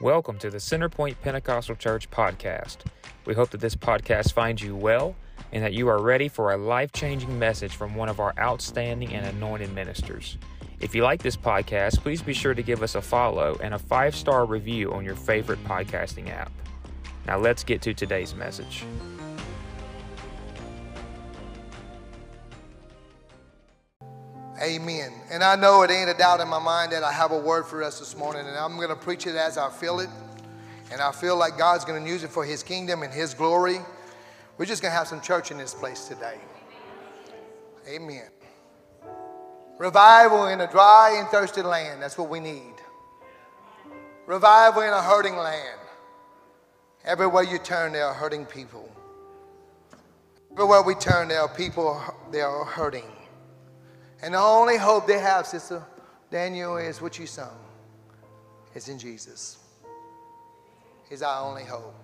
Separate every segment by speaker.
Speaker 1: Welcome to the Centerpoint Pentecostal Church podcast. We hope that this podcast finds you well and that you are ready for a life changing message from one of our outstanding and anointed ministers. If you like this podcast, please be sure to give us a follow and a five star review on your favorite podcasting app. Now, let's get to today's message.
Speaker 2: Amen. And I know it ain't a doubt in my mind that I have a word for us this morning, and I'm going to preach it as I feel it. And I feel like God's going to use it for His kingdom and His glory. We're just going to have some church in this place today. Amen. Revival in a dry and thirsty land. That's what we need. Revival in a hurting land. Everywhere you turn, there are hurting people. Everywhere we turn, there are people they are hurting. And the only hope they have, Sister Daniel, is what you sung. It's in Jesus. He's our only hope.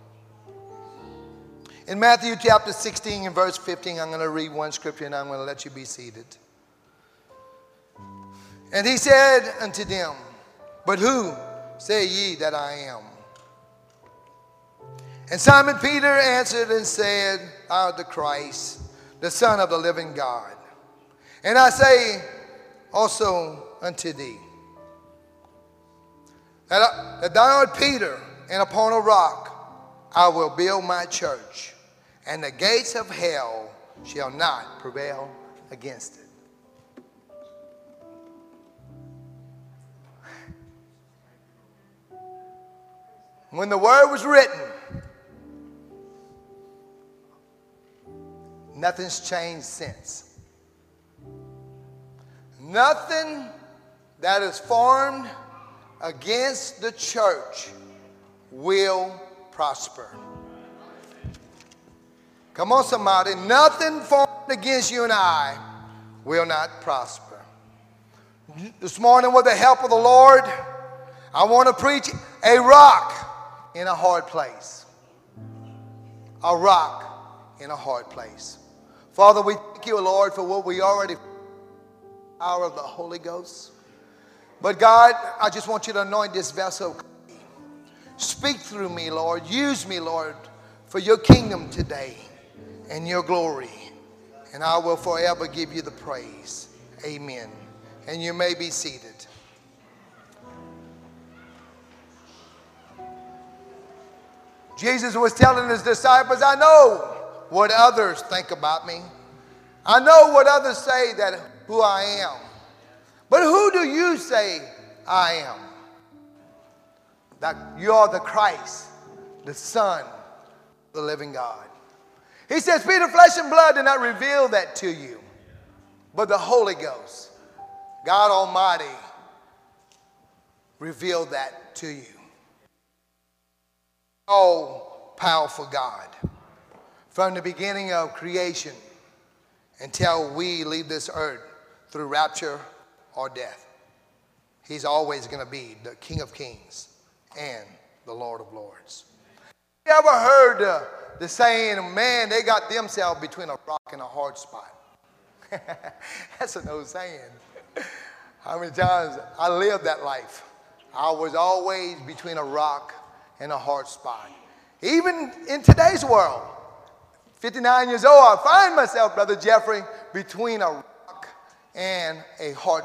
Speaker 2: In Matthew chapter 16 and verse 15, I'm going to read one scripture and I'm going to let you be seated. And he said unto them, But who say ye that I am? And Simon Peter answered and said, Thou art the Christ, the Son of the living God. And I say also unto thee, that, thou art Peter, and upon a rock I will build my church, and the gates of hell shall not prevail against it. When the word was written, nothing's changed since. Nothing that is formed against the church will prosper. Come on, somebody. Nothing formed against you and I will not prosper. This morning, with the help of the Lord, I want to preach a rock in a hard place. A rock in a hard place. Father, we thank you, Lord, for what we already power of the Holy Ghost. But God, I just want you to anoint this vessel. Speak through me, Lord. Use me, Lord, for your kingdom today and your glory. And I will forever give you the praise. Amen. And you may be seated. Jesus was telling his disciples, I know what others think about me. I know what others say that who I am. But who do you say I am? That you are the Christ, the Son, the living God. He says, Peter, flesh and blood did not reveal that to you, but the Holy Ghost, God Almighty, revealed that to you. All powerful God. From the beginning of creation until we leave this earth through rapture or death. He's always going to be the King of Kings and the Lord of Lords. You ever heard uh, the saying, man, they got themselves between a rock and a hard spot? That's an old saying. How many times I lived that life? I was always between a rock and a hard spot. Even in today's world, 59 years old, I find myself, Brother Jeffrey, between a and a hard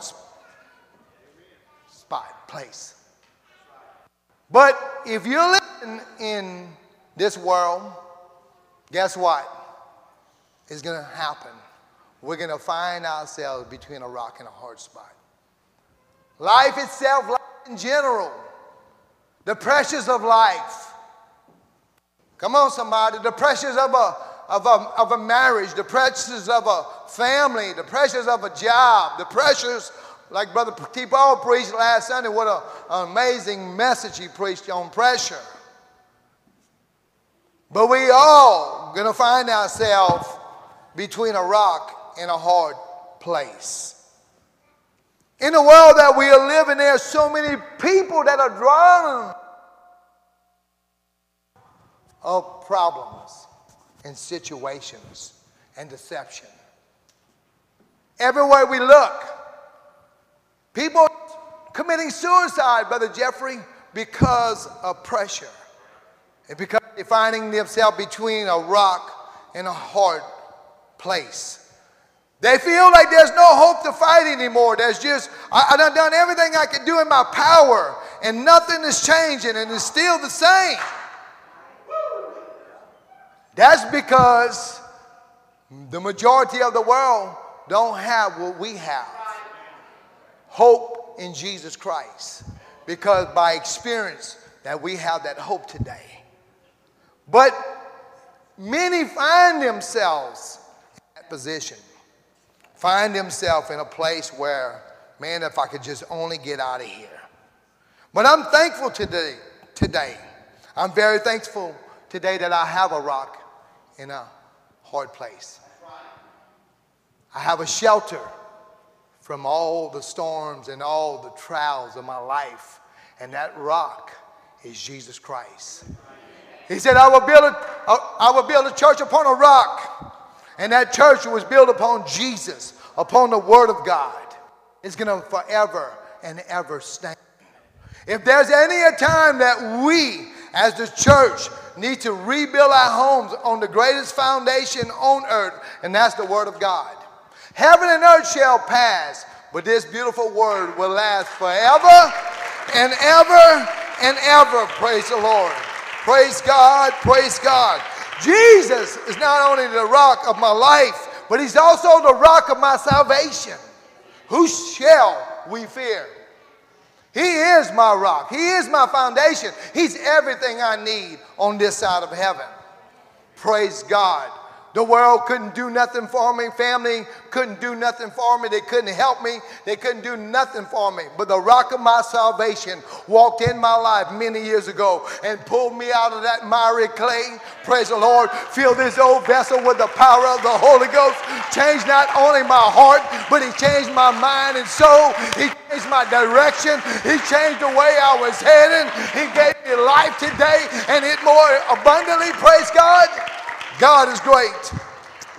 Speaker 2: spot place. But if you're living in this world, guess what? Is going to happen. We're going to find ourselves between a rock and a hard spot. Life itself, life in general, the pressures of life. Come on, somebody. The pressures of a of a, of a marriage, the pressures of a family, the pressures of a job, the pressures, like Brother T. Paul preached last Sunday, what an amazing message he preached on pressure. But we all gonna find ourselves between a rock and a hard place. In the world that we are living, there are so many people that are drawn of problems and situations and deception. Everywhere we look, people committing suicide, Brother Jeffrey, because of pressure. And because they're finding themselves between a rock and a hard place. They feel like there's no hope to fight anymore. There's just, I, I done done everything I can do in my power, and nothing is changing, and it's still the same. That's because the majority of the world don't have what we have hope in Jesus Christ. Because by experience, that we have that hope today. But many find themselves in that position, find themselves in a place where, man, if I could just only get out of here. But I'm thankful today. Today, I'm very thankful today that I have a rock in a hard place. I have a shelter from all the storms and all the trials of my life, and that rock is Jesus Christ. He said, I will build a, I will build a church upon a rock. And that church was built upon Jesus, upon the Word of God. It's going to forever and ever stand. If there's any a time that we, as the church, need to rebuild our homes on the greatest foundation on earth, and that's the Word of God. Heaven and earth shall pass, but this beautiful Word will last forever and ever and ever. Praise the Lord. Praise God, praise God. Jesus is not only the rock of my life, but He's also the rock of my salvation. Who shall we fear? He is my rock. He is my foundation. He's everything I need on this side of heaven. Praise God. The world couldn't do nothing for me. Family couldn't do nothing for me. They couldn't help me. They couldn't do nothing for me. But the rock of my salvation walked in my life many years ago and pulled me out of that miry clay. Praise the Lord. Fill this old vessel with the power of the Holy Ghost. Changed not only my heart, but He changed my mind and soul. He changed my direction. He changed the way I was heading. He gave me life today and it more abundantly. Praise God. God is great.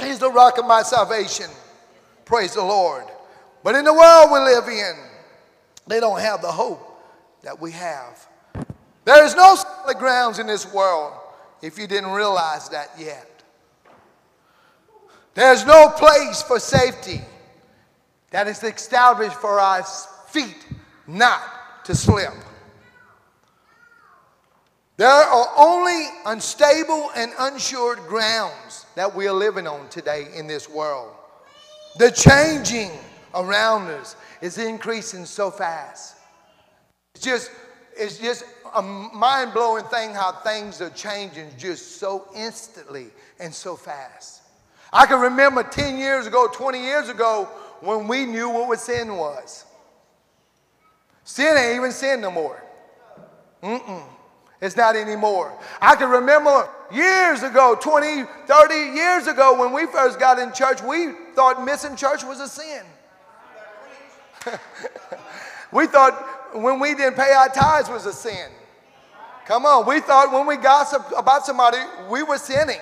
Speaker 2: He's the rock of my salvation. Praise the Lord. But in the world we live in, they don't have the hope that we have. There is no solid grounds in this world if you didn't realize that yet. There's no place for safety that is established for our feet not to slip. There are only unstable and unsured grounds that we are living on today in this world. The changing around us is increasing so fast. It's just, it's just a mind blowing thing how things are changing just so instantly and so fast. I can remember 10 years ago, 20 years ago, when we knew what sin was. Sin ain't even sin no more. Mm-mm. It's not anymore. I can remember years ago, 20, 30 years ago, when we first got in church, we thought missing church was a sin. we thought when we didn't pay our tithes was a sin. Come on, we thought when we gossiped about somebody, we were sinning.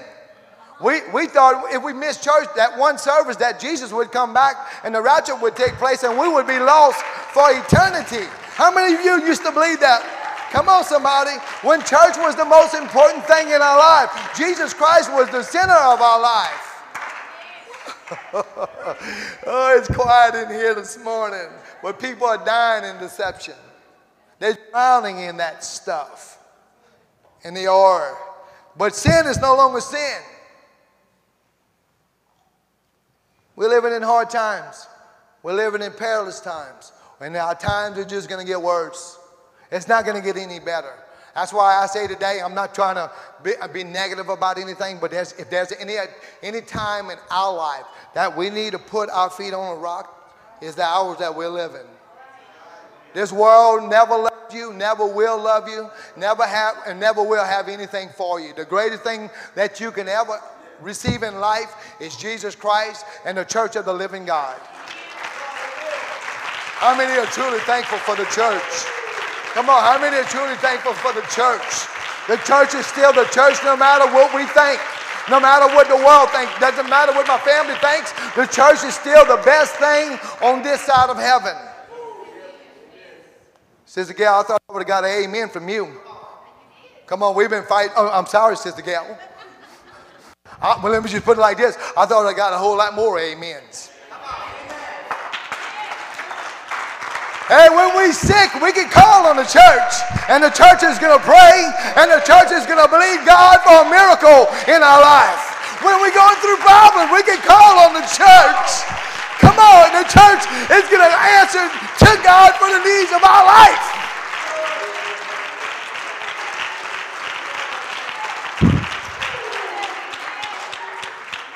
Speaker 2: We, we thought if we missed church, that one service, that Jesus would come back and the rapture would take place and we would be lost for eternity. How many of you used to believe that? Come on, somebody. When church was the most important thing in our life, Jesus Christ was the center of our life. oh, it's quiet in here this morning, but people are dying in deception. They're drowning in that stuff, in the are. But sin is no longer sin. We're living in hard times. We're living in perilous times. And our times are just going to get worse. It's not going to get any better. That's why I say today, I'm not trying to be, uh, be negative about anything, but there's, if there's any, any time in our life that we need to put our feet on a rock, is the hours that we're living. This world never loved you, never will love you, never have, and never will have anything for you. The greatest thing that you can ever receive in life is Jesus Christ and the church of the living God. How many are truly thankful for the church? Come on, how many are truly thankful for the church? The church is still the church no matter what we think. No matter what the world thinks, doesn't matter what my family thinks, the church is still the best thing on this side of heaven. Sister Gail, I thought I would have got an amen from you. Come on, we've been fighting. Oh, I'm sorry, Sister Gail. I, well, let me just put it like this. I thought I got a whole lot more amens. Hey, when we sick, we can call on the church, and the church is going to pray, and the church is going to believe God for a miracle in our life. When we're going through problems, we can call on the church. Come on, the church is going to answer to God for the needs of our life.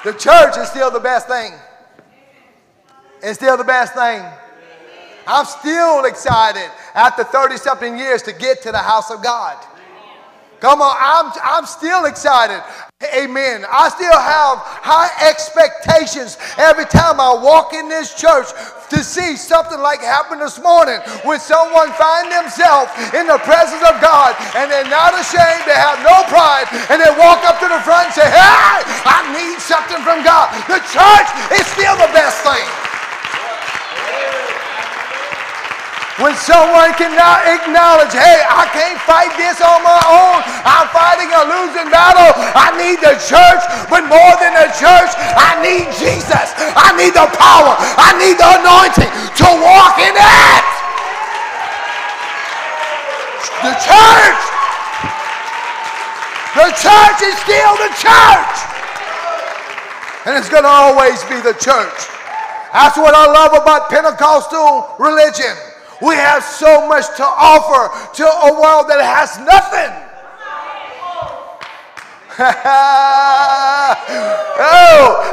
Speaker 2: The church is still the best thing. It's still the best thing. I'm still excited after 30 something years to get to the house of God. Come on, I'm, I'm still excited. Amen. I still have high expectations every time I walk in this church to see something like happened this morning when someone find themselves in the presence of God and they're not ashamed, they have no pride, and they walk up to the front and say, Hey, I need something from God. The church is still the best thing. When someone cannot acknowledge, hey, I can't fight this on my own. I'm fighting a losing battle. I need the church, but more than the church, I need Jesus. I need the power. I need the anointing to walk in it. The church. The church is still the church. And it's going to always be the church. That's what I love about Pentecostal religion. We have so much to offer to a world that has nothing. oh,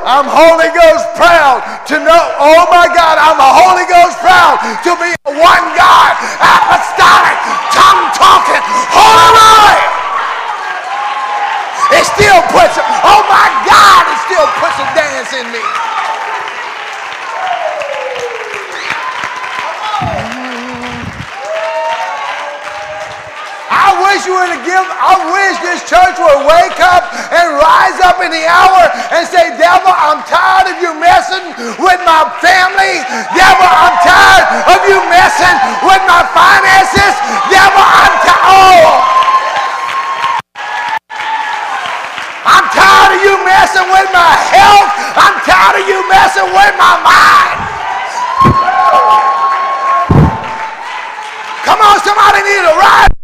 Speaker 2: I'm Holy Ghost proud to know. Oh my God, I'm a Holy Ghost proud to be one God, apostolic, tongue talking, holy. It still puts, oh my God, it still puts a dance in me. Wish you would give, I wish this church would wake up and rise up in the hour and say, Devil, I'm tired of you messing with my family. Devil, I'm tired of you messing with my finances. Devil, I'm tired. Oh. I'm tired of you messing with my health. I'm tired of you messing with my mind. Come on, somebody need to rise.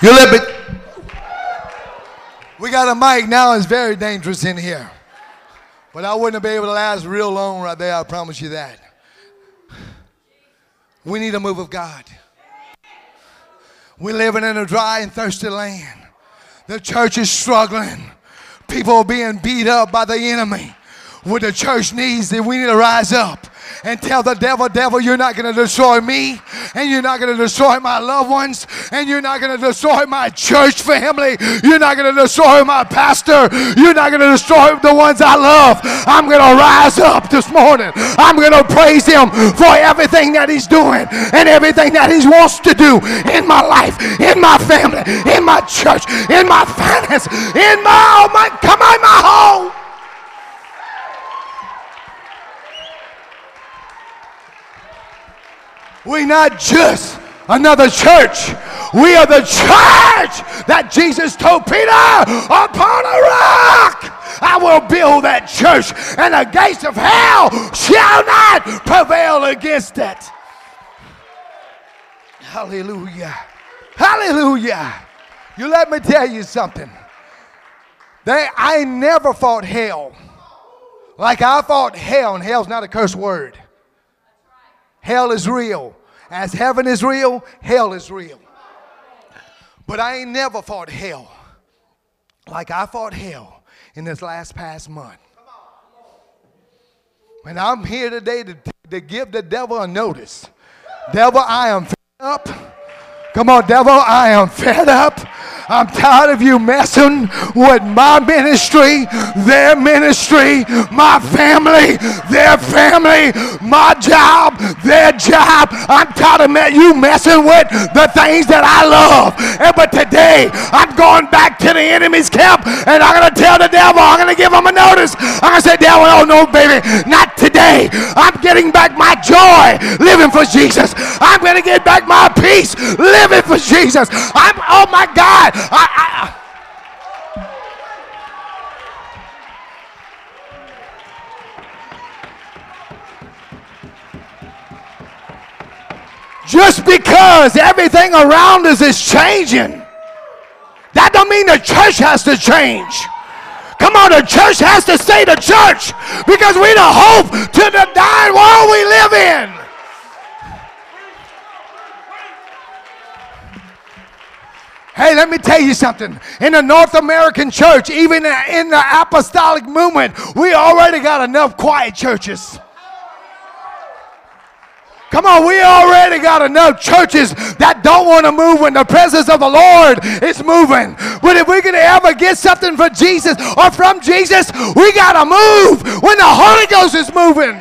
Speaker 2: You let me. We got a mic now, it's very dangerous in here. But I wouldn't been able to last real long right there, I promise you that. We need a move of God. We're living in a dry and thirsty land. The church is struggling. People are being beat up by the enemy. What the church needs is we need to rise up and tell the devil, devil, you're not going to destroy me, and you're not going to destroy my loved ones, and you're not going to destroy my church family, you're not going to destroy my pastor, you're not going to destroy the ones I love. I'm going to rise up this morning. I'm going to praise him for everything that he's doing and everything that he wants to do in my life, in my family, in my church, in my finances, in my, oh my come on, my home. We're not just another church. We are the church that Jesus told Peter, upon a rock I will build that church, and the gates of hell shall not prevail against it. Hallelujah. Hallelujah. You let me tell you something. They, I never fought hell like I fought hell, and hell's not a curse word. Hell is real. As heaven is real, hell is real. But I ain't never fought hell like I fought hell in this last past month. And I'm here today to, to give the devil a notice. Devil, I am fed up. Come on, devil, I am fed up. I'm tired of you messing with my ministry, their ministry, my family, their family, my job, their job. I'm tired of you messing with the things that I love. And but today, I'm going back to the enemy's camp and I'm going to tell the devil, I'm going to give him a notice. I'm going to say, devil, oh no, baby, not today. I'm getting back my joy living for Jesus. I'm going to get back my peace living for Jesus. I'm, oh my God, I, I, just because everything around us is changing, that don't mean the church has to change. Come on, the church has to stay the church because we the hope to the dying world we live in. Hey, let me tell you something. In the North American church, even in the apostolic movement, we already got enough quiet churches. Come on, we already got enough churches that don't want to move when the presence of the Lord is moving. But if we're going to ever get something for Jesus or from Jesus, we got to move when the Holy Ghost is moving.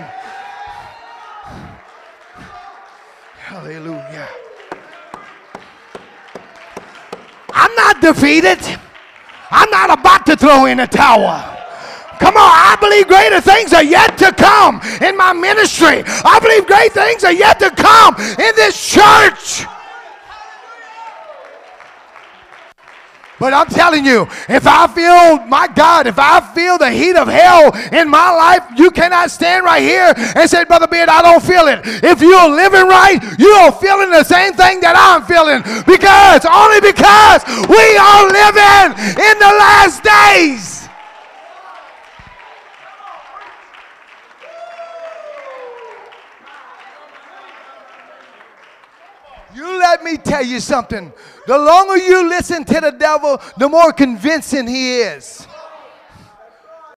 Speaker 2: Hallelujah. I'm not defeated. I'm not about to throw in a towel. Come on, I believe greater things are yet to come in my ministry. I believe great things are yet to come in this church. But I'm telling you, if I feel, my God, if I feel the heat of hell in my life, you cannot stand right here and say, Brother Beard, I don't feel it. If you're living right, you're feeling the same thing that I'm feeling. Because, only because we are living in the last days. You let me tell you something. The longer you listen to the devil, the more convincing he is.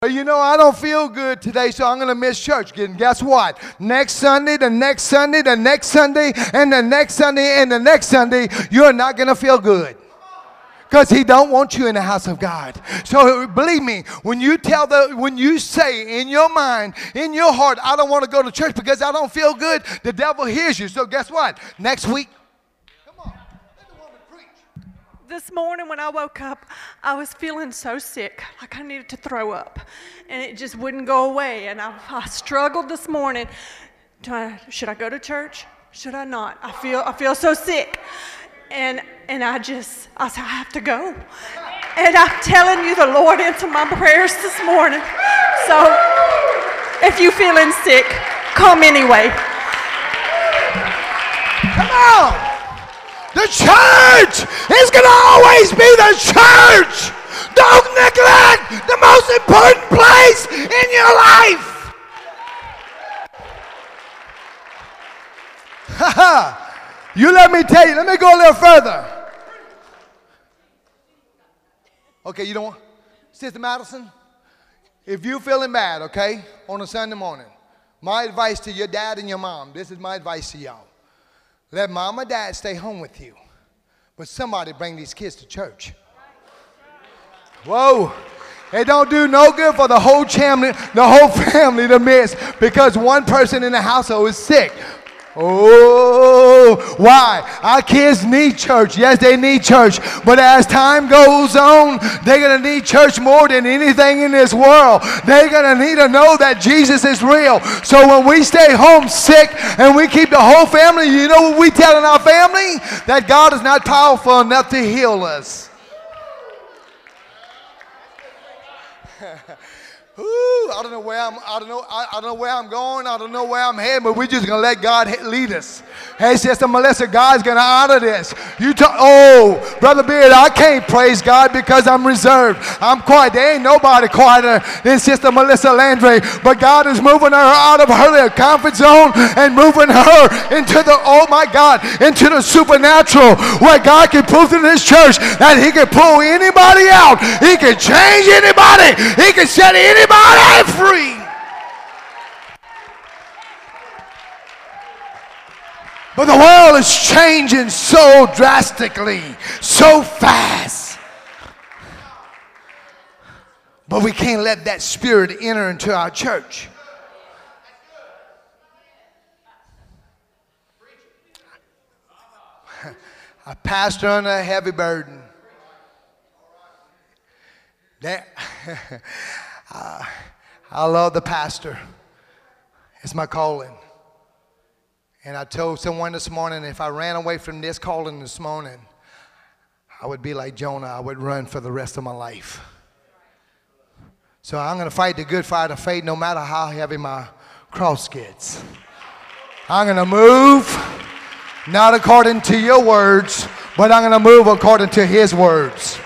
Speaker 2: But you know, I don't feel good today, so I'm going to miss church. And guess what? Next Sunday, the next Sunday, the next Sunday, and the next Sunday, and the next Sunday, you're not going to feel good because he don't want you in the house of God. So believe me, when you tell the when you say in your mind, in your heart, I don't want to go to church because I don't feel good, the devil hears you. So guess what? Next week
Speaker 3: this morning when I woke up, I was feeling so sick, like I needed to throw up, and it just wouldn't go away. And I, I struggled this morning. I, should I go to church? Should I not? I feel I feel so sick, and and I just I said I have to go. And I'm telling you, the Lord answered my prayers this morning. So if you're feeling sick, come anyway.
Speaker 2: Come on. The church is going to always be the church. Don't neglect the most important place in your life. you let me tell you, let me go a little further. Okay, you don't want, Sister Madison, if you're feeling bad, okay, on a Sunday morning, my advice to your dad and your mom, this is my advice to y'all. Let mom or dad stay home with you, but somebody bring these kids to church. Whoa. It don't do no good for the whole family, the whole family to miss because one person in the household is sick. Oh, why? Our kids need church. Yes, they need church. But as time goes on, they're going to need church more than anything in this world. They're going to need to know that Jesus is real. So when we stay home sick and we keep the whole family, you know what we telling our family? That God is not powerful enough to heal us. Ooh, I don't know where I'm. I don't know. I, I, don't know where I'm going. I don't know where I'm heading. But we're just gonna let God lead us. Hey, Sister Melissa, God's gonna honor this. You talk. Oh, Brother Beard, I can't praise God because I'm reserved. I'm quiet. There ain't nobody quieter than Sister Melissa Landry. But God is moving her out of her comfort zone and moving her into the. Oh my God, into the supernatural, where God can prove to this church that He can pull anybody out. He can change anybody. He can set anybody anybody free. But the world is changing so drastically, so fast. But we can't let that spirit enter into our church. A pastor under a heavy burden. That Uh, I love the pastor. It's my calling. And I told someone this morning if I ran away from this calling this morning, I would be like Jonah. I would run for the rest of my life. So I'm going to fight the good fight of faith no matter how heavy my cross gets. I'm going to move not according to your words, but I'm going to move according to his words.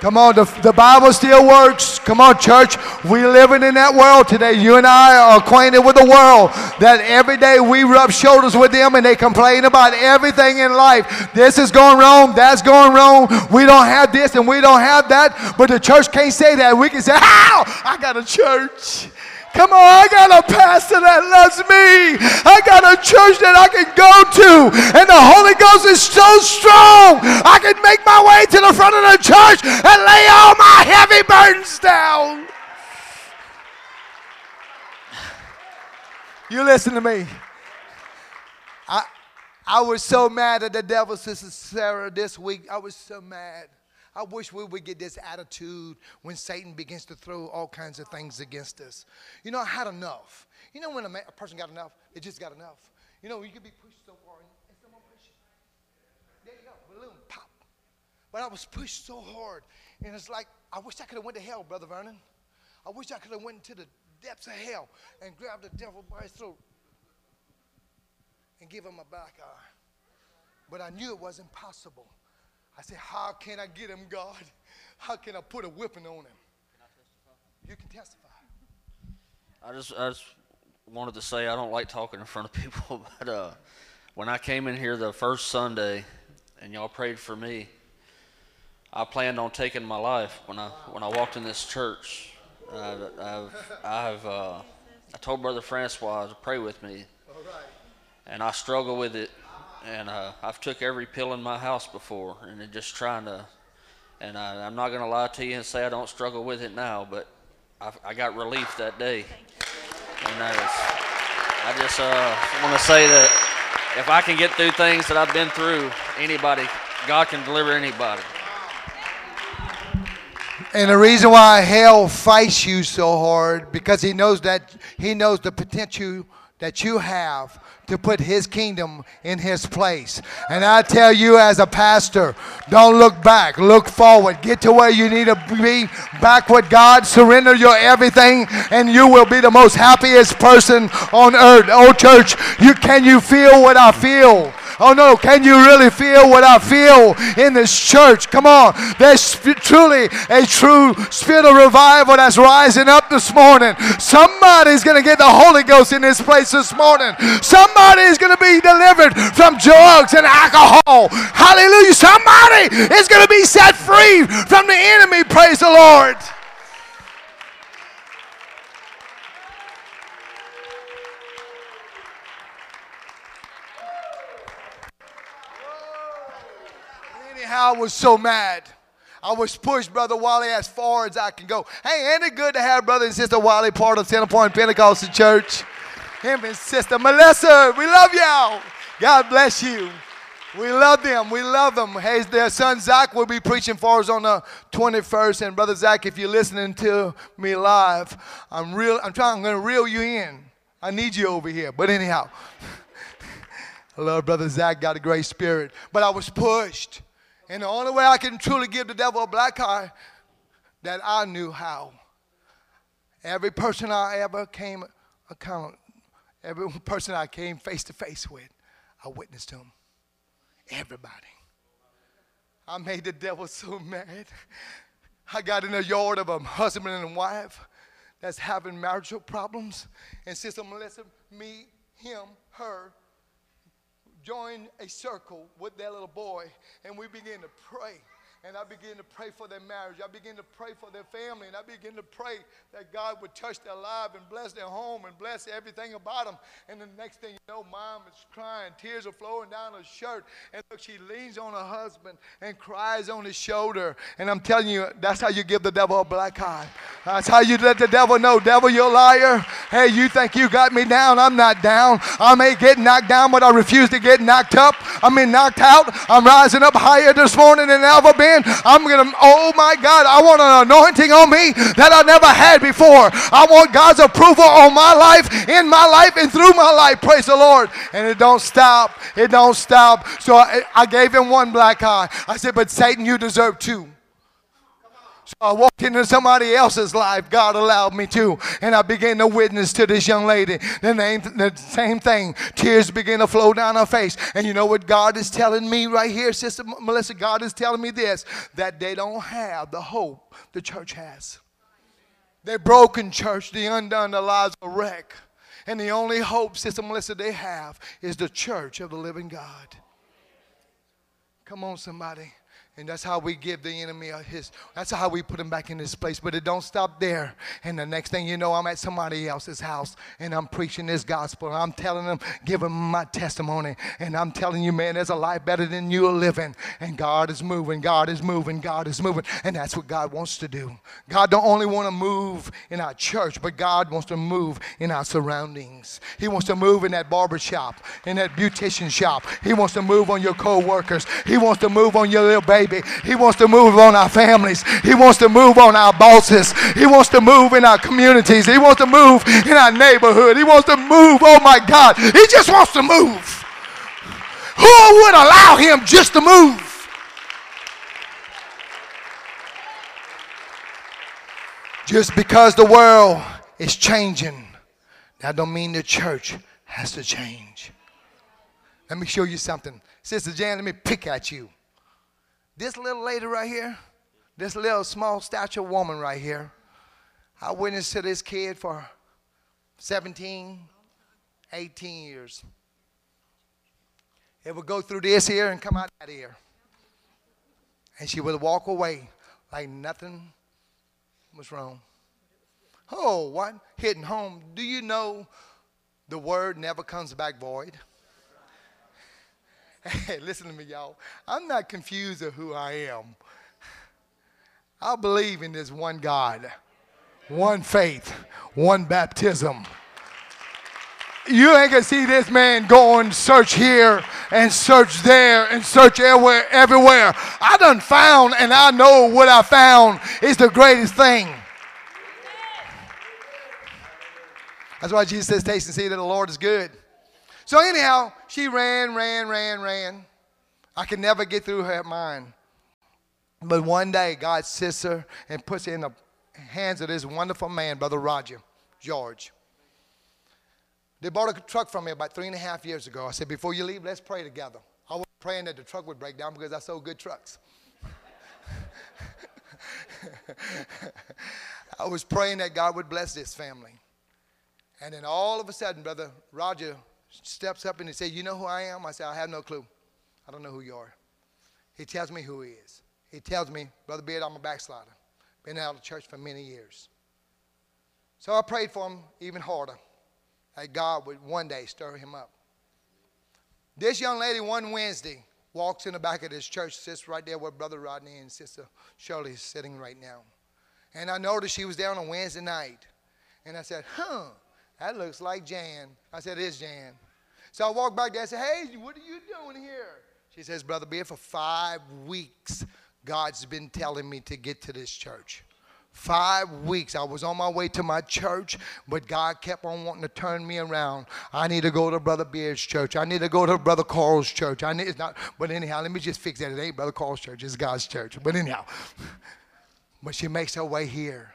Speaker 2: Come on, the, the Bible still works. Come on, church. We living in that world today. You and I are acquainted with the world that every day we rub shoulders with them and they complain about everything in life. This is going wrong. That's going wrong. We don't have this and we don't have that. But the church can't say that. We can say, How? I got a church. Come on, I got a pastor that loves me. I got a church that I can go to. And the Holy Ghost is so strong. I can make my way to the front of the church and lay all my heavy burdens down. You listen to me. I, I was so mad at the devil, Sister Sarah, this week. I was so mad. I wish we would get this attitude when Satan begins to throw all kinds of things against us. You know, I had enough. You know, when a, man, a person got enough, it just got enough. You know, you could be pushed so far and, someone push you. There you go, balloon, pop. But I was pushed so hard, and it's like, I wish I could have went to hell, Brother Vernon. I wish I could have went into the depths of hell and grabbed the devil by his throat and give him a black eye. But I knew it was impossible. I said, How can I get him, God? How can I put a whipping on him? You can testify.
Speaker 4: I just, I just wanted to say I don't like talking in front of people, but uh, when I came in here the first Sunday and y'all prayed for me, I planned on taking my life when I when I walked in this church. I've, I've, I've uh, I told Brother Francois to pray with me, and I struggle with it and uh, I've took every pill in my house before, and just trying to. And I, am not going to lie to you and say I don't struggle with it now, but I, I got relief that day. And I I just uh, want to say that if I can get through things that I've been through, anybody, God can deliver anybody.
Speaker 2: And the reason why hell fights you so hard because he knows that he knows the potential that you have to put his kingdom in his place. And I tell you, as a pastor, don't look back, look forward. Get to where you need to be, back with God, surrender your everything, and you will be the most happiest person on earth. Oh, church, you can you feel what I feel? Oh no, can you really feel what I feel in this church? Come on. There's truly a true spirit of revival that's rising up this morning. Somebody's going to get the Holy Ghost in this place this morning. Somebody is going to be delivered from drugs and alcohol. Hallelujah. Somebody is going to be set free from the enemy. Praise the Lord. Anyhow, I was so mad. I was pushed, Brother Wally, as far as I can go. Hey, ain't it good to have Brother and Sister Wally part of Center Point Pentecostal Church? Him and Sister Melissa, we love y'all. God bless you. We love them. We love them. Hey, their son Zach will be preaching for us on the 21st. And Brother Zach, if you're listening to me live, I'm real. I'm trying. I'm going to reel you in. I need you over here. But anyhow, I love Brother Zach. Got a great spirit. But I was pushed, and the only way I can truly give the devil a black eye, that I knew how. Every person I ever came account, every person I came face to face with, I witnessed him. Everybody. I made the devil so mad. I got in the yard of a husband and wife that's having marital problems. And Sister Melissa, me, him, her, joined a circle with that little boy, and we began to pray and I begin to pray for their marriage. I begin to pray for their family, and I begin to pray that God would touch their life and bless their home and bless everything about them. And the next thing you know, mom is crying, tears are flowing down her shirt, and look, she leans on her husband and cries on his shoulder. And I'm telling you, that's how you give the devil a black eye. That's how you let the devil know, devil, you're a liar. Hey, you think you got me down? I'm not down. I may get knocked down, but I refuse to get knocked up. I mean, knocked out. I'm rising up higher this morning than ever been. I'm going to, oh my God, I want an anointing on me that I never had before. I want God's approval on my life, in my life, and through my life. Praise the Lord. And it don't stop. It don't stop. So I, I gave him one black eye. I said, but Satan, you deserve two. So I walked into somebody else's life. God allowed me to. And I began to witness to this young lady. The, name, the same thing. Tears began to flow down her face. And you know what God is telling me right here, Sister Melissa? God is telling me this that they don't have the hope the church has. They're broken, church. The undone, the lives are wreck. And the only hope, Sister Melissa, they have is the church of the living God. Come on, somebody. And that's how we give the enemy his, that's how we put him back in his place. But it don't stop there. And the next thing you know, I'm at somebody else's house and I'm preaching this gospel. I'm telling them, giving them my testimony. And I'm telling you, man, there's a life better than you are living. And God is moving, God is moving, God is moving. And that's what God wants to do. God don't only want to move in our church, but God wants to move in our surroundings. He wants to move in that barber shop, in that beautician shop. He wants to move on your co-workers. He wants to move on your little baby baby. He wants to move on our families. He wants to move on our bosses. He wants to move in our communities. He wants to move in our neighborhood. He wants to move, oh my God. He just wants to move. Who would allow him just to move? Just because the world is changing, that don't mean the church has to change. Let me show you something. Sister Jan, let me pick at you. This little lady right here, this little small stature woman right here, I witnessed to this kid for 17, 18 years. It would go through this ear and come out that ear. And she would walk away like nothing was wrong. Oh, what? Hitting home. Do you know the word never comes back void? Hey, listen to me, y'all. I'm not confused of who I am. I believe in this one God, one faith, one baptism. You ain't gonna see this man going search here and search there and search everywhere, everywhere. I done found and I know what I found is the greatest thing. That's why Jesus says, Taste and see that the Lord is good. So, anyhow, she ran, ran, ran, ran. I could never get through her mind. But one day, God sits her and puts her in the hands of this wonderful man, Brother Roger George. They bought a truck from me about three and a half years ago. I said, before you leave, let's pray together. I was praying that the truck would break down because I sold good trucks. I was praying that God would bless this family. And then all of a sudden, Brother Roger steps up and he said, You know who I am? I said, I have no clue. I don't know who you are. He tells me who he is. He tells me, Brother Beard, I'm a backslider. Been out of church for many years. So I prayed for him even harder, that God would one day stir him up. This young lady, one Wednesday, walks in the back of this church, sits right there where Brother Rodney and Sister Shirley is sitting right now. And I noticed she was there on a Wednesday night. And I said, huh, that looks like Jan. I said, it is Jan. So I walked back there and said, hey, what are you doing here? She says, Brother Beard, for five weeks, God's been telling me to get to this church. Five weeks. I was on my way to my church, but God kept on wanting to turn me around. I need to go to Brother Beard's church. I need to go to Brother Carl's church. I need it's not, but anyhow, let me just fix that. It ain't Brother Carl's church, it's God's church. But anyhow. But she makes her way here.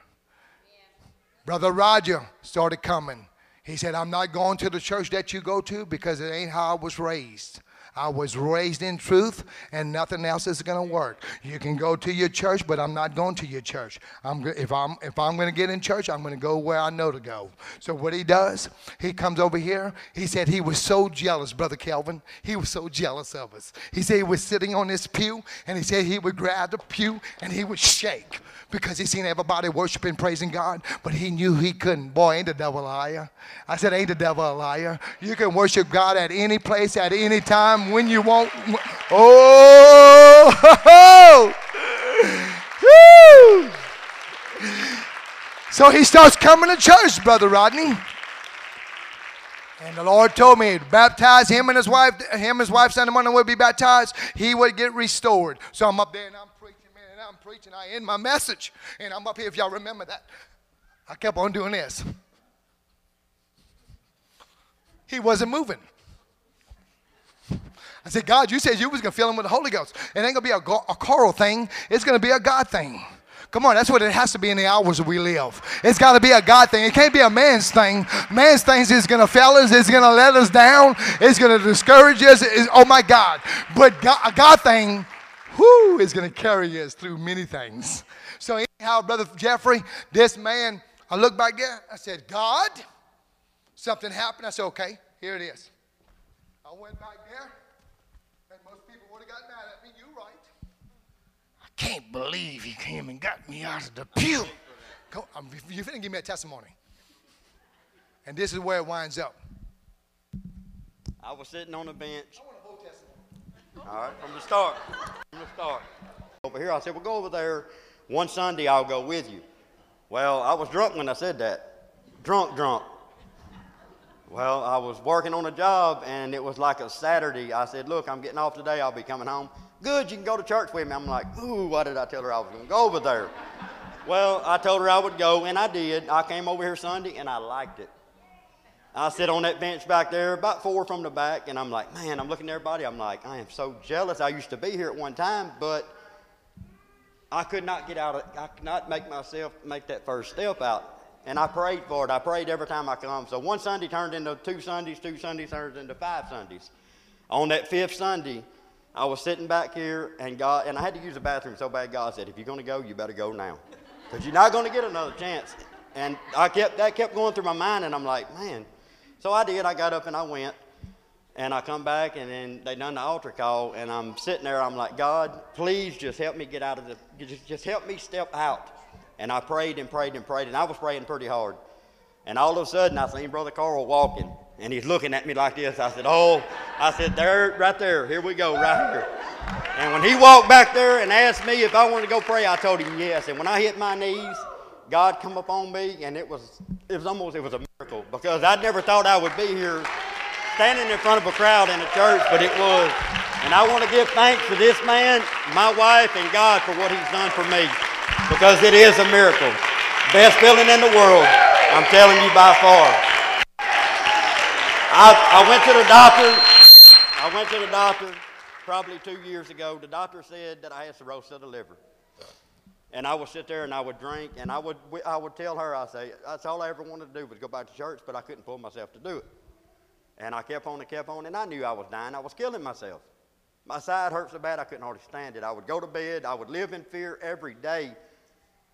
Speaker 2: Brother Roger started coming. He said, I'm not going to the church that you go to because it ain't how I was raised. I was raised in truth, and nothing else is going to work. You can go to your church, but I'm not going to your church. I'm, if I'm if I'm going to get in church, I'm going to go where I know to go. So what he does, he comes over here. He said he was so jealous, brother Kelvin. He was so jealous of us. He said he was sitting on this pew, and he said he would grab the pew and he would shake because he seen everybody worshiping, praising God, but he knew he couldn't. Boy, ain't the devil a liar? I said, ain't the devil a liar? You can worship God at any place, at any time, when you want. Oh! Woo! So he starts coming to church, Brother Rodney. And the Lord told me, baptize him and his wife, him and his wife Sunday morning would be baptized. He would get restored. So I'm up there and I'm preaching, man, and I'm preaching, I end my message, and I'm up here. If y'all remember that, I kept on doing this. He wasn't moving. I said, God, you said you was gonna fill him with the Holy Ghost. It ain't gonna be a, a Carl thing. It's gonna be a God thing. Come on, that's what it has to be in the hours we live. It's got to be a God thing. It can't be a man's thing. Man's things is going to fail us. It's going to let us down. It's going to discourage us. It's, oh my God! But God, a God thing who is going to carry us through many things. So, anyhow, Brother Jeffrey, this man, I looked back there, I said, God, something happened. I said, okay, here it is. I went back there, and most people would have got mad at me. You're right. I can't believe he came and got me out of the pew. Go, um, I'm, you're going to give me a testimony. And this is where it winds up.
Speaker 5: I was sitting on a bench. I want a whole testimony. All right, from the start. From the start. Over here, I said, well, go over there. One Sunday, I'll go with you. Well, I was drunk when I said that. Drunk, drunk. Well, I was working on a job, and it was like a Saturday. I said, look, I'm getting off today. I'll be coming home. Good, you can go to church with me. I'm like, ooh, why did I tell her I was going to go over there? well, I told her I would go, and I did. I came over here Sunday, and I liked it. I sit on that bench back there, about four from the back, and I'm like, man, I'm looking at everybody. I'm like, I am so jealous. I used to be here at one time, but I could not get out of, I could not make myself make that first step out. And I prayed for it. I prayed every time I come. So one Sunday turned into two Sundays, two Sundays turned into five Sundays. On that fifth Sunday, I was sitting back here, and God, and I had to use the bathroom so bad. God said, "If you're going to go, you better go now, because you're not going to get another chance." And I kept that kept going through my mind, and I'm like, man, so I did. I got up and I went. And I come back and then they done the altar call and I'm sitting there. I'm like, God, please just help me get out of the, just, just help me step out. And I prayed and prayed and prayed and I was praying pretty hard. And all of a sudden I seen Brother Carl walking and he's looking at me like this. I said, oh, I said, there, right there, here we go, right here. And when he walked back there and asked me if I wanted to go pray, I told him yes. And when I hit my knees, God come upon me and it was, it was almost, it was a miracle because I never thought I would be here standing in front of a crowd in a church, but it was. And I want to give thanks to this man, my wife, and God for what he's done for me because it is a miracle. Best feeling in the world, I'm telling you by far. I, I went to the doctor. I went to the doctor probably two years ago. The doctor said that I had cirrhosis of the liver. And I would sit there and I would drink and I would, I would tell her, I say, that's all I ever wanted to do was go back to church, but I couldn't pull myself to do it. And I kept on and kept on, and I knew I was dying. I was killing myself. My side hurt so bad I couldn't hardly stand it. I would go to bed. I would live in fear every day,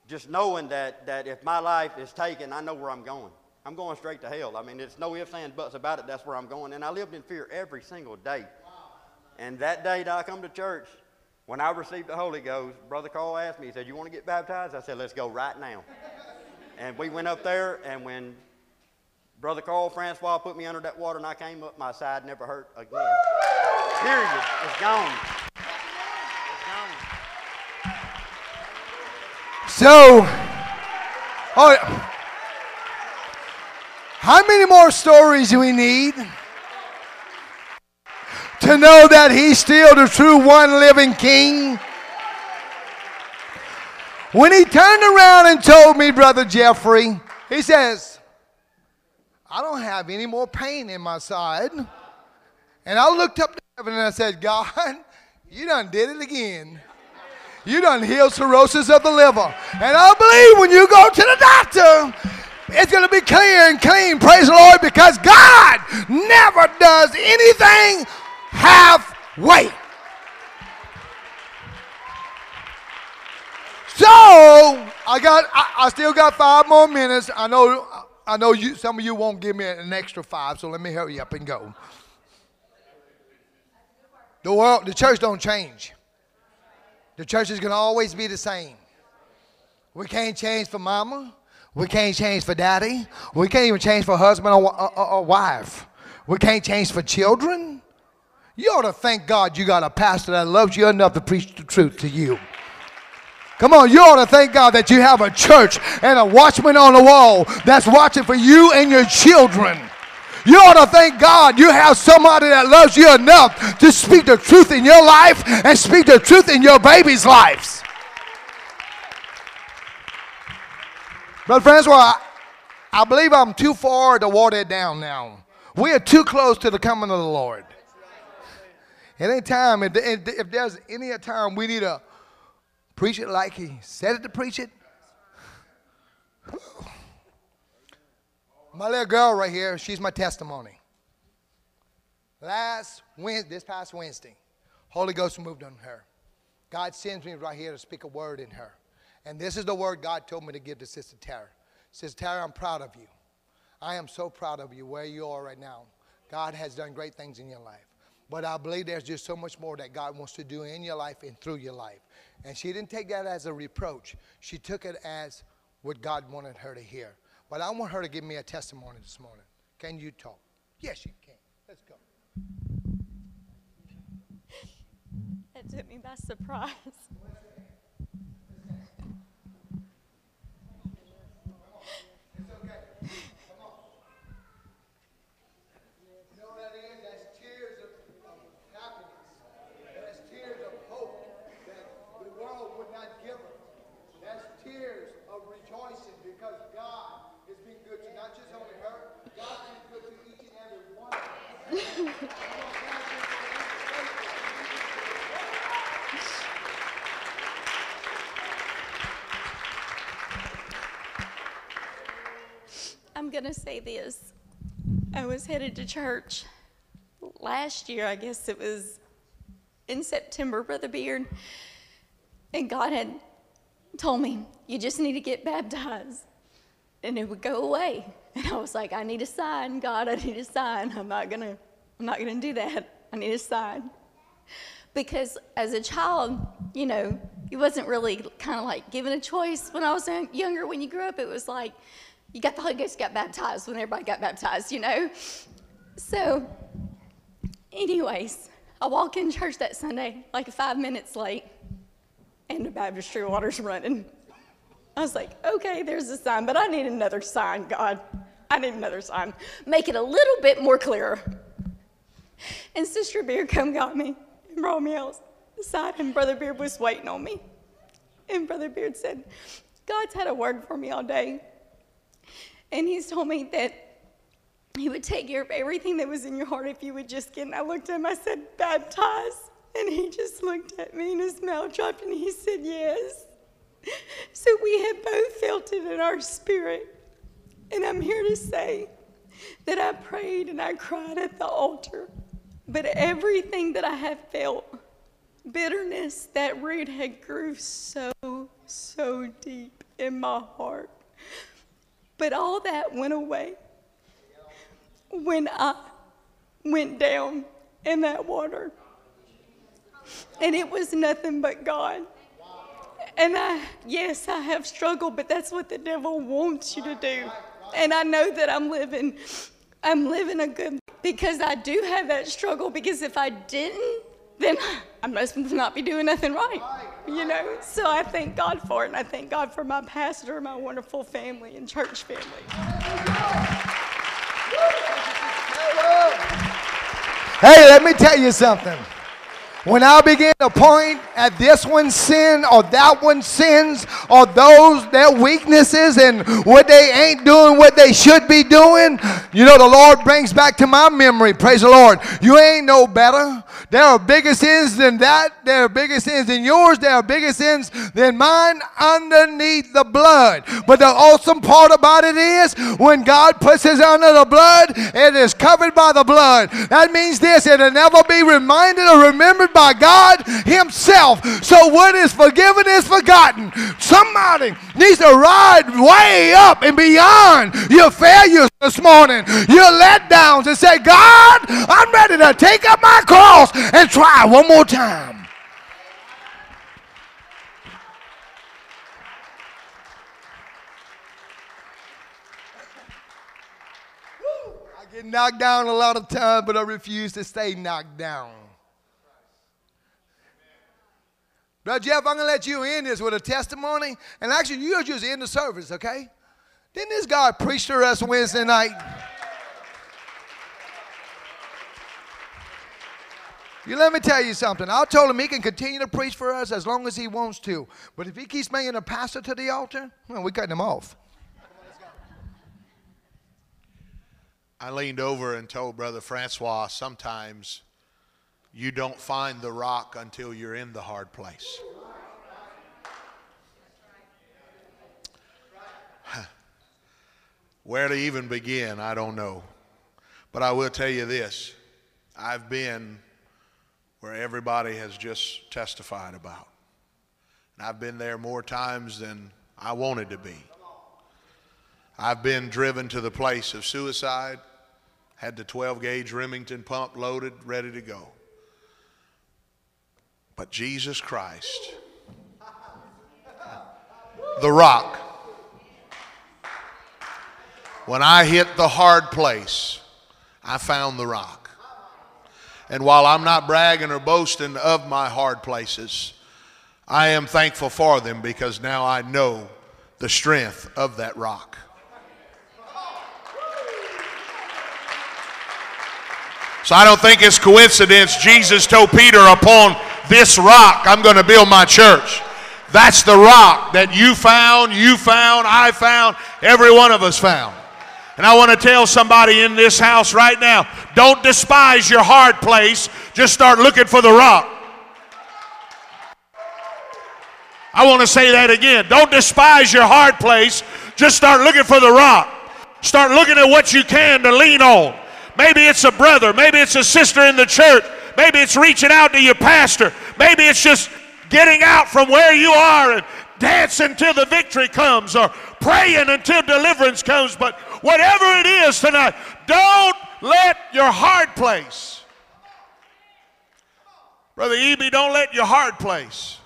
Speaker 5: just knowing that, that if my life is taken, I know where I'm going. I'm going straight to hell. I mean, it's no ifs, ands, buts about it. That's where I'm going. And I lived in fear every single day. And that day that I come to church, when I received the Holy Ghost, Brother Carl asked me, he said, You want to get baptized? I said, Let's go right now. and we went up there, and when Brother Carl Francois put me under that water and I came up, my side never hurt again. Period. It's gone. It's gone.
Speaker 2: So, oh, how many more stories do we need to know that He's still the true one living King? When He turned around and told me, Brother Jeffrey, He says, I don't have any more pain in my side. And I looked up to heaven and I said, God, you done did it again. You done healed cirrhosis of the liver. And I believe when you go to the doctor, it's going to be clear and clean. Praise the Lord, because God never does anything halfway. So I got, I, I still got five more minutes. I know, I know you. Some of you won't give me an extra five, so let me hurry up and go. The world, the church don't change. The church is going to always be the same. We can't change for mama. We can't change for daddy. We can't even change for husband or, or, or wife. We can't change for children. You ought to thank God you got a pastor that loves you enough to preach the truth to you. Come on, you ought to thank God that you have a church and a watchman on the wall that's watching for you and your children. You ought to thank God you have somebody that loves you enough to speak the truth in your life and speak the truth in your baby's lives. Brother Francois, I, believe I'm too far to water it down now. We are too close to the coming of the Lord. At any time, if, if there's any time we need to preach it like he said it to preach it, my little girl right here, she's my testimony. Last Wednesday, this past Wednesday, Holy Ghost moved on her. God sends me right here to speak a word in her. And this is the word God told me to give to Sister Tara. Sister Tara, I'm proud of you. I am so proud of you where you are right now. God has done great things in your life. But I believe there's just so much more that God wants to do in your life and through your life. And she didn't take that as a reproach. She took it as what God wanted her to hear. But I want her to give me a testimony this morning. Can you talk? Yes, you can. Let's go.
Speaker 6: That took me by surprise. I'm going to say this. I was headed to church last year, I guess it was in September, Brother Beard, and God had told me, You just need to get baptized, and it would go away. And I was like, I need a sign, God, I need a sign. I'm not to. I'm not to do that. I need a sign. Because as a child, you know, it wasn't really kind of like given a choice. When I was younger, when you grew up, it was like, you got the Holy Ghost, got baptized when everybody got baptized, you know? So, anyways, I walk in church that Sunday, like five minutes late, and the baptistry water's running. I was like, okay, there's a sign, but I need another sign, God. I need another sign. Make it a little bit more clear. And Sister Beard come got me and brought me outside, and Brother Beard was waiting on me. And Brother Beard said, God's had a word for me all day. And he's told me that he would take care of everything that was in your heart if you would just get. And I looked at him, I said, baptize. And he just looked at me and his mouth dropped and he said, yes. So we had both felt it in our spirit. And I'm here to say that I prayed and I cried at the altar. But everything that I have felt, bitterness, that root had grew so, so deep in my heart. But all that went away when I went down in that water. And it was nothing but God. And I, yes, I have struggled, but that's what the devil wants you to do. And I know that I'm living, I'm living a good, because I do have that struggle, because if I didn't, then I must not be doing nothing right, you know? So I thank God for it, and I thank God for my pastor, my wonderful family and church family.
Speaker 2: Hey, let me tell you something. When I begin to point at this one's sin or that one's sins or those their weaknesses and what they ain't doing what they should be doing, you know the Lord brings back to my memory. Praise the Lord. You ain't no better. There are bigger sins than that. There are bigger sins than yours. There are bigger sins than mine underneath the blood. But the awesome part about it is when God puts his under the blood, it is covered by the blood. That means this it'll never be reminded or remembered by God Himself. So what is forgiven is forgotten. Somebody needs to ride way up and beyond your failures this morning, your letdowns, and say, God, I'm ready to take up my cross and try one more time. I get knocked down a lot of times, but I refuse to stay knocked down. Brother Jeff, I'm going to let you end this with a testimony. And actually, you're just in the service, okay? Didn't this guy preach to us Wednesday night? You let me tell you something. I told him he can continue to preach for us as long as he wants to. But if he keeps bringing a pastor to the altar, well, we cut him off.
Speaker 7: I leaned over and told Brother Francois sometimes you don't find the rock until you're in the hard place. Where to even begin, I don't know. But I will tell you this I've been where everybody has just testified about. And I've been there more times than I wanted to be. I've been driven to the place of suicide, had the 12 gauge Remington pump loaded, ready to go. But Jesus Christ, the rock, when I hit the hard place, I found the rock. And while I'm not bragging or boasting of my hard places, I am thankful for them because now I know the strength of that rock. So I don't think it's coincidence Jesus told Peter upon this rock I'm going to build my church. That's the rock that you found, you found, I found, every one of us found. And I want to tell somebody in this house right now don't despise your hard place, just start looking for the rock. I want to say that again. Don't despise your hard place, just start looking for the rock. Start looking at what you can to lean on. Maybe it's a brother, maybe it's a sister in the church, maybe it's reaching out to your pastor, maybe it's just getting out from where you are and dancing until the victory comes or praying until deliverance comes. But whatever it is tonight, don't let your hard place, Brother Eby, don't let your hard place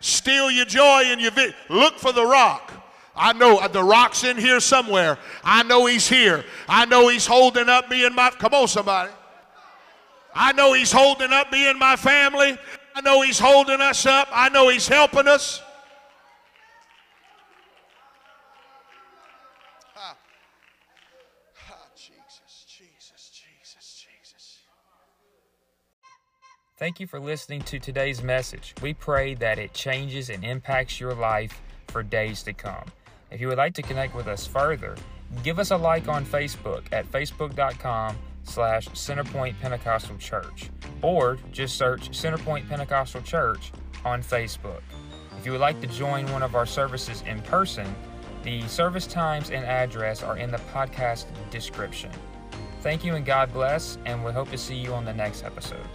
Speaker 7: steal your joy and your. Look for the rock. I know uh, the rock's in here somewhere. I know he's here. I know he's holding up me and my. Come on, somebody. I know he's holding up me and my family. I know he's holding us up. I know he's helping us. Ah. Ah, Jesus, Jesus, Jesus, Jesus.
Speaker 1: Thank you for listening to today's message. We pray that it changes and impacts your life for days to come. If you would like to connect with us further, give us a like on Facebook at facebook.com slash Centerpoint Pentecostal Church, or just search Centerpoint Pentecostal Church on Facebook. If you would like to join one of our services in person, The service times and address are in the podcast description. Thank you and God bless, and we hope to see you on the next episode.